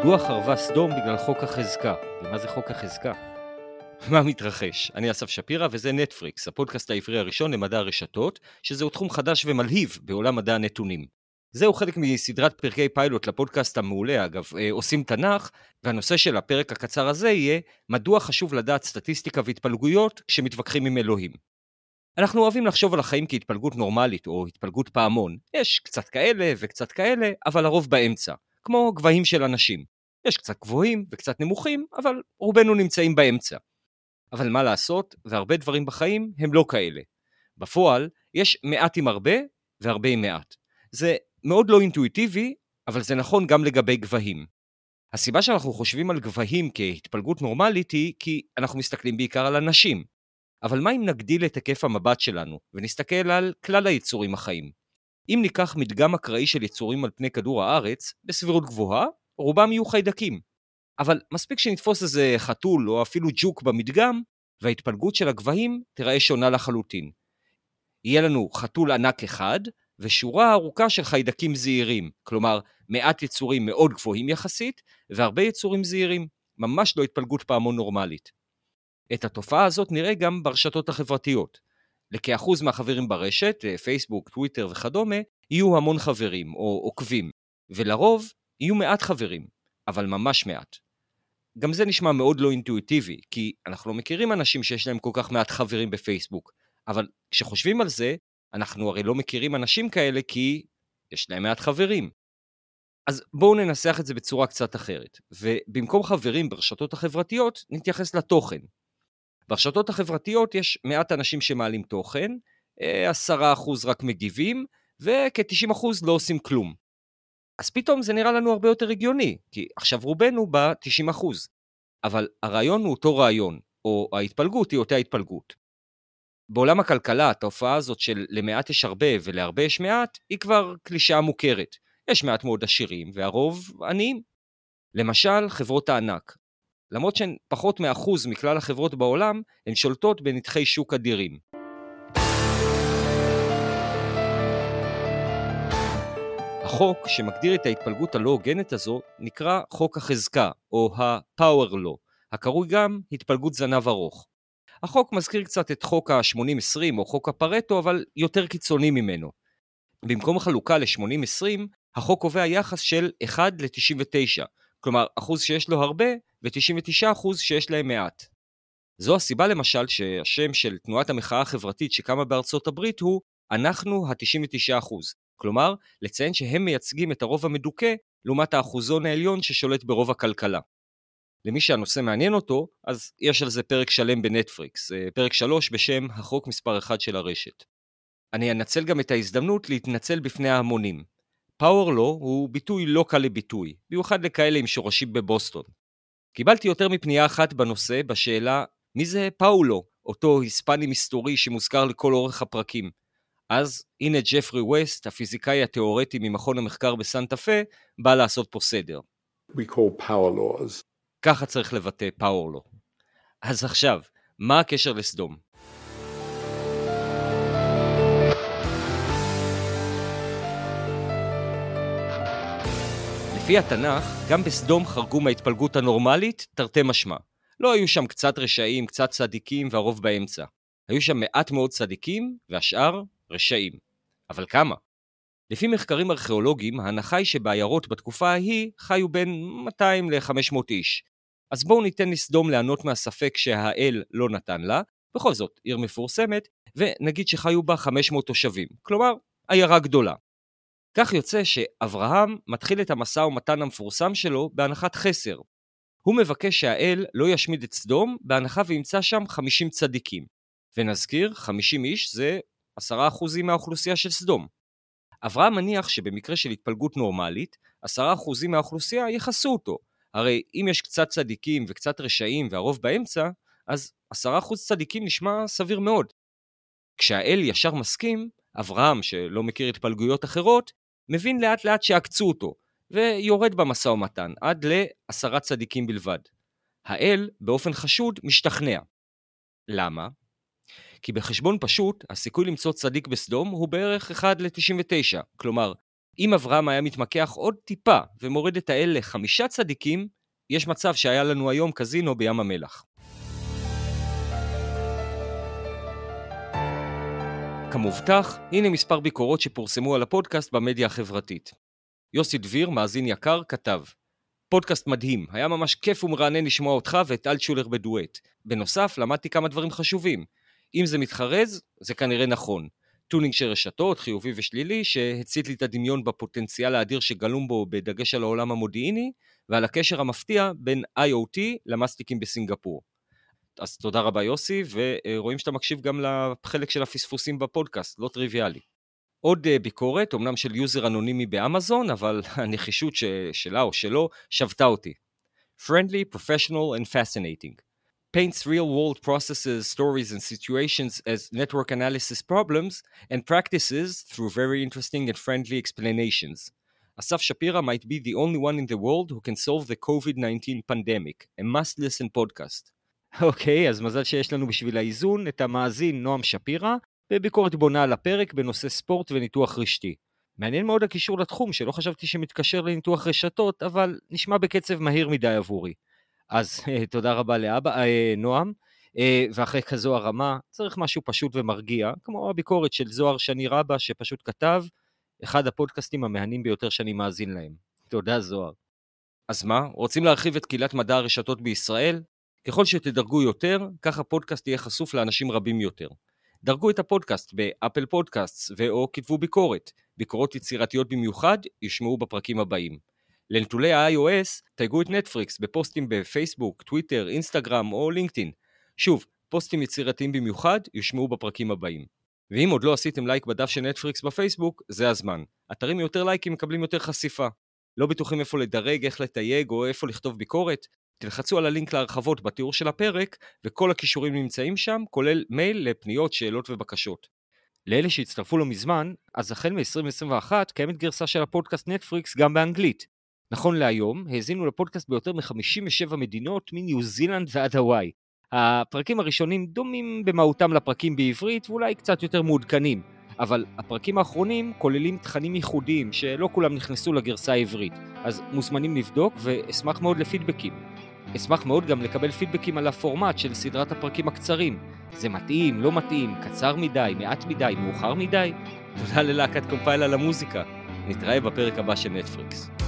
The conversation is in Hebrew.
מדוע חרבה סדום בגלל חוק החזקה? ומה זה חוק החזקה? מה מתרחש? אני אסף שפירא וזה נטפריקס, הפודקאסט העברי הראשון למדע הרשתות, שזהו תחום חדש ומלהיב בעולם מדע הנתונים. זהו חלק מסדרת פרקי פיילוט לפודקאסט המעולה, אגב, אה, עושים תנ"ך, והנושא של הפרק הקצר הזה יהיה מדוע חשוב לדעת סטטיסטיקה והתפלגויות כשמתווכחים עם אלוהים. אנחנו אוהבים לחשוב על החיים כהתפלגות נורמלית או התפלגות פעמון. יש קצת כאלה וקצת כאלה, אבל הרוב באמצע, כמו גבהים של אנשים. יש קצת גבוהים וקצת נמוכים, אבל רובנו נמצאים באמצע. אבל מה לעשות, והרבה דברים בחיים הם לא כאלה. בפועל, יש מעט עם הרבה והרבה עם מעט. זה מאוד לא אינטואיטיבי, אבל זה נכון גם לגבי גבהים. הסיבה שאנחנו חושבים על גבהים כהתפלגות נורמלית היא כי אנחנו מסתכלים בעיקר על אנשים. אבל מה אם נגדיל את היקף המבט שלנו, ונסתכל על כלל היצורים החיים? אם ניקח מדגם אקראי של יצורים על פני כדור הארץ, בסבירות גבוהה, רובם יהיו חיידקים. אבל מספיק שנתפוס איזה חתול או אפילו ג'וק במדגם, וההתפלגות של הגבהים תיראה שונה לחלוטין. יהיה לנו חתול ענק אחד, ושורה ארוכה של חיידקים זעירים, כלומר, מעט יצורים מאוד גבוהים יחסית, והרבה יצורים זעירים, ממש לא התפלגות פעמון נורמלית. את התופעה הזאת נראה גם ברשתות החברתיות. לכאחוז מהחברים ברשת, אה, פייסבוק, טוויטר וכדומה, יהיו המון חברים או עוקבים, ולרוב יהיו מעט חברים, אבל ממש מעט. גם זה נשמע מאוד לא אינטואיטיבי, כי אנחנו לא מכירים אנשים שיש להם כל כך מעט חברים בפייסבוק, אבל כשחושבים על זה, אנחנו הרי לא מכירים אנשים כאלה כי יש להם מעט חברים. אז בואו ננסח את זה בצורה קצת אחרת, ובמקום חברים ברשתות החברתיות, נתייחס לתוכן. ברשתות החברתיות יש מעט אנשים שמעלים תוכן, 10% אה, רק מגיבים, וכ-90% לא עושים כלום. אז פתאום זה נראה לנו הרבה יותר הגיוני, כי עכשיו רובנו ב-90%. אבל הרעיון הוא אותו רעיון, או ההתפלגות היא אותה התפלגות. בעולם הכלכלה, התופעה הזאת של למעט יש הרבה ולהרבה יש מעט, היא כבר קלישאה מוכרת. יש מעט מאוד עשירים, והרוב עניים. למשל, חברות הענק. למרות שהן פחות מאחוז מכלל החברות בעולם, הן שולטות בנתחי שוק אדירים. החוק שמגדיר את ההתפלגות הלא הוגנת הזו נקרא חוק החזקה, או ה-Power Law, הקרוי גם התפלגות זנב ארוך. החוק מזכיר קצת את חוק ה-80-20 או חוק הפרטו, אבל יותר קיצוני ממנו. במקום חלוקה ל-80-20, החוק קובע יחס של 1 ל-99, כלומר אחוז שיש לו הרבה ו-99 אחוז שיש להם מעט. זו הסיבה למשל שהשם של תנועת המחאה החברתית שקמה בארצות הברית הוא אנחנו ה-99 אחוז, כלומר לציין שהם מייצגים את הרוב המדוכא לעומת האחוזון העליון ששולט ברוב הכלכלה. למי שהנושא מעניין אותו, אז יש על זה פרק שלם בנטפריקס, אה, פרק 3 בשם החוק מספר 1 של הרשת. אני אנצל גם את ההזדמנות להתנצל בפני ההמונים. פאוור לו הוא ביטוי לא קל לביטוי, במיוחד לכאלה עם שורשים בבוסטון. קיבלתי יותר מפנייה אחת בנושא בשאלה מי זה פאולו, אותו היספני מסתורי שמוזכר לכל אורך הפרקים. אז הנה ג'פרי ווסט, הפיזיקאי התיאורטי ממכון המחקר בסנטה פה, בא לעשות פה סדר. We call power laws. ככה צריך לבטא פאוור לו. אז עכשיו, מה הקשר לסדום? לפי התנ"ך, גם בסדום חרגו מההתפלגות הנורמלית, תרתי משמע. לא היו שם קצת רשעים, קצת צדיקים והרוב באמצע. היו שם מעט מאוד צדיקים, והשאר רשעים. אבל כמה? לפי מחקרים ארכיאולוגיים, ההנחה היא שבעיירות בתקופה ההיא חיו בין 200 ל-500 איש. אז בואו ניתן לסדום לענות מהספק שהאל לא נתן לה, בכל זאת, עיר מפורסמת, ונגיד שחיו בה 500 תושבים, כלומר, עיירה גדולה. כך יוצא שאברהם מתחיל את המשא ומתן המפורסם שלו בהנחת חסר. הוא מבקש שהאל לא ישמיד את סדום, בהנחה וימצא שם 50 צדיקים. ונזכיר, 50 איש זה 10% מהאוכלוסייה של סדום. אברהם מניח שבמקרה של התפלגות נורמלית, 10% מהאוכלוסייה יכסו אותו. הרי אם יש קצת צדיקים וקצת רשעים והרוב באמצע, אז 10% צדיקים נשמע סביר מאוד. כשהאל ישר מסכים, אברהם, שלא מכיר התפלגויות אחרות, מבין לאט לאט שעקצו אותו, ויורד במשא ומתן עד לעשרה צדיקים בלבד. האל, באופן חשוד, משתכנע. למה? כי בחשבון פשוט, הסיכוי למצוא צדיק בסדום הוא בערך 1 ל-99, כלומר, אם אברהם היה מתמקח עוד טיפה ומוריד את האל לחמישה צדיקים, יש מצב שהיה לנו היום קזינו בים המלח. כמובטח, הנה מספר ביקורות שפורסמו על הפודקאסט במדיה החברתית. יוסי דביר, מאזין יקר, כתב פודקאסט מדהים, היה ממש כיף ומרענן לשמוע אותך ואת אלטשולר בדואט. בנוסף, למדתי כמה דברים חשובים. אם זה מתחרז, זה כנראה נכון. tuning של רשתות, חיובי ושלילי, שהצית לי את הדמיון בפוטנציאל האדיר שגלום בו בדגש על העולם המודיעיני, ועל הקשר המפתיע בין IoT למסטיקים בסינגפור. אז תודה רבה יוסי, ורואים שאתה מקשיב גם לחלק של הפספוסים בפודקאסט, לא טריוויאלי. עוד אה, ביקורת, אמנם של יוזר אנונימי באמזון, אבל הנחישות שלה או שלו שבתה אותי. Friendly, professional and fascinating. Paints real world processes, stories and situations as network analysis problems and practices through very interesting and friendly explanations. אסף שפירא might be the only one in the world who can solve the COVID-19 pandemic, a must listen podcast. אוקיי, אז מזל שיש לנו בשביל האיזון את המאזין נועם שפירא, בביקורת בונה על הפרק בנושא ספורט וניתוח רשתי. מעניין מאוד הקישור לתחום שלא חשבתי שמתקשר לניתוח רשתות, אבל נשמע בקצב מהיר מדי עבורי. אז תודה רבה לאבא, אה, נועם, אה, ואחרי כזו הרמה צריך משהו פשוט ומרגיע, כמו הביקורת של זוהר שני רבא שפשוט כתב, אחד הפודקאסטים המהנים ביותר שאני מאזין להם. תודה זוהר. אז מה, רוצים להרחיב את קהילת מדע הרשתות בישראל? ככל שתדרגו יותר, כך הפודקאסט יהיה חשוף לאנשים רבים יותר. דרגו את הפודקאסט באפל פודקאסט ו/או כתבו ביקורת. ביקורות יצירתיות במיוחד יושמעו בפרקים הבאים. לנטולי ה-iOS, תייגו את נטפריקס בפוסטים בפייסבוק, טוויטר, אינסטגרם או לינקדאין. שוב, פוסטים יצירתיים במיוחד יושמעו בפרקים הבאים. ואם עוד לא עשיתם לייק בדף של נטפריקס בפייסבוק, זה הזמן. אתרים יותר לייקים מקבלים יותר חשיפה. לא בטוחים איפה לדרג, איך לתייג או איפה לכתוב ביקורת? תלחצו על הלינק להרחבות בתיאור של הפרק, וכל הקישורים נמצאים שם, כולל מייל לפניות, שאלות ובקשות. לאלה שהצטרפו לא מזמן, אז החל מ-2021 קיימת גרסה של הפודקאסט נטפריקס גם באנגלית. נכון להיום, האזינו לפודקאסט ביותר מ-57 מדינות, מניו זילנד ועד הוואי. הפרקים הראשונים דומים במהותם לפרקים בעברית, ואולי קצת יותר מעודכנים, אבל הפרקים האחרונים כוללים תכנים ייחודיים שלא כולם נכנסו לגרסה העברית, אז מוזמנים לבדוק ואשמח מאוד לפידבקים. אשמח מאוד גם לקבל פידבקים על הפורמט של סדרת הפרקים הקצרים. זה מתאים, לא מתאים, קצר מדי, מעט מדי, מאוחר מדי? תודה ללהקת קומפייל על המוזיקה. נתראה בפרק הבא של נטפריקס.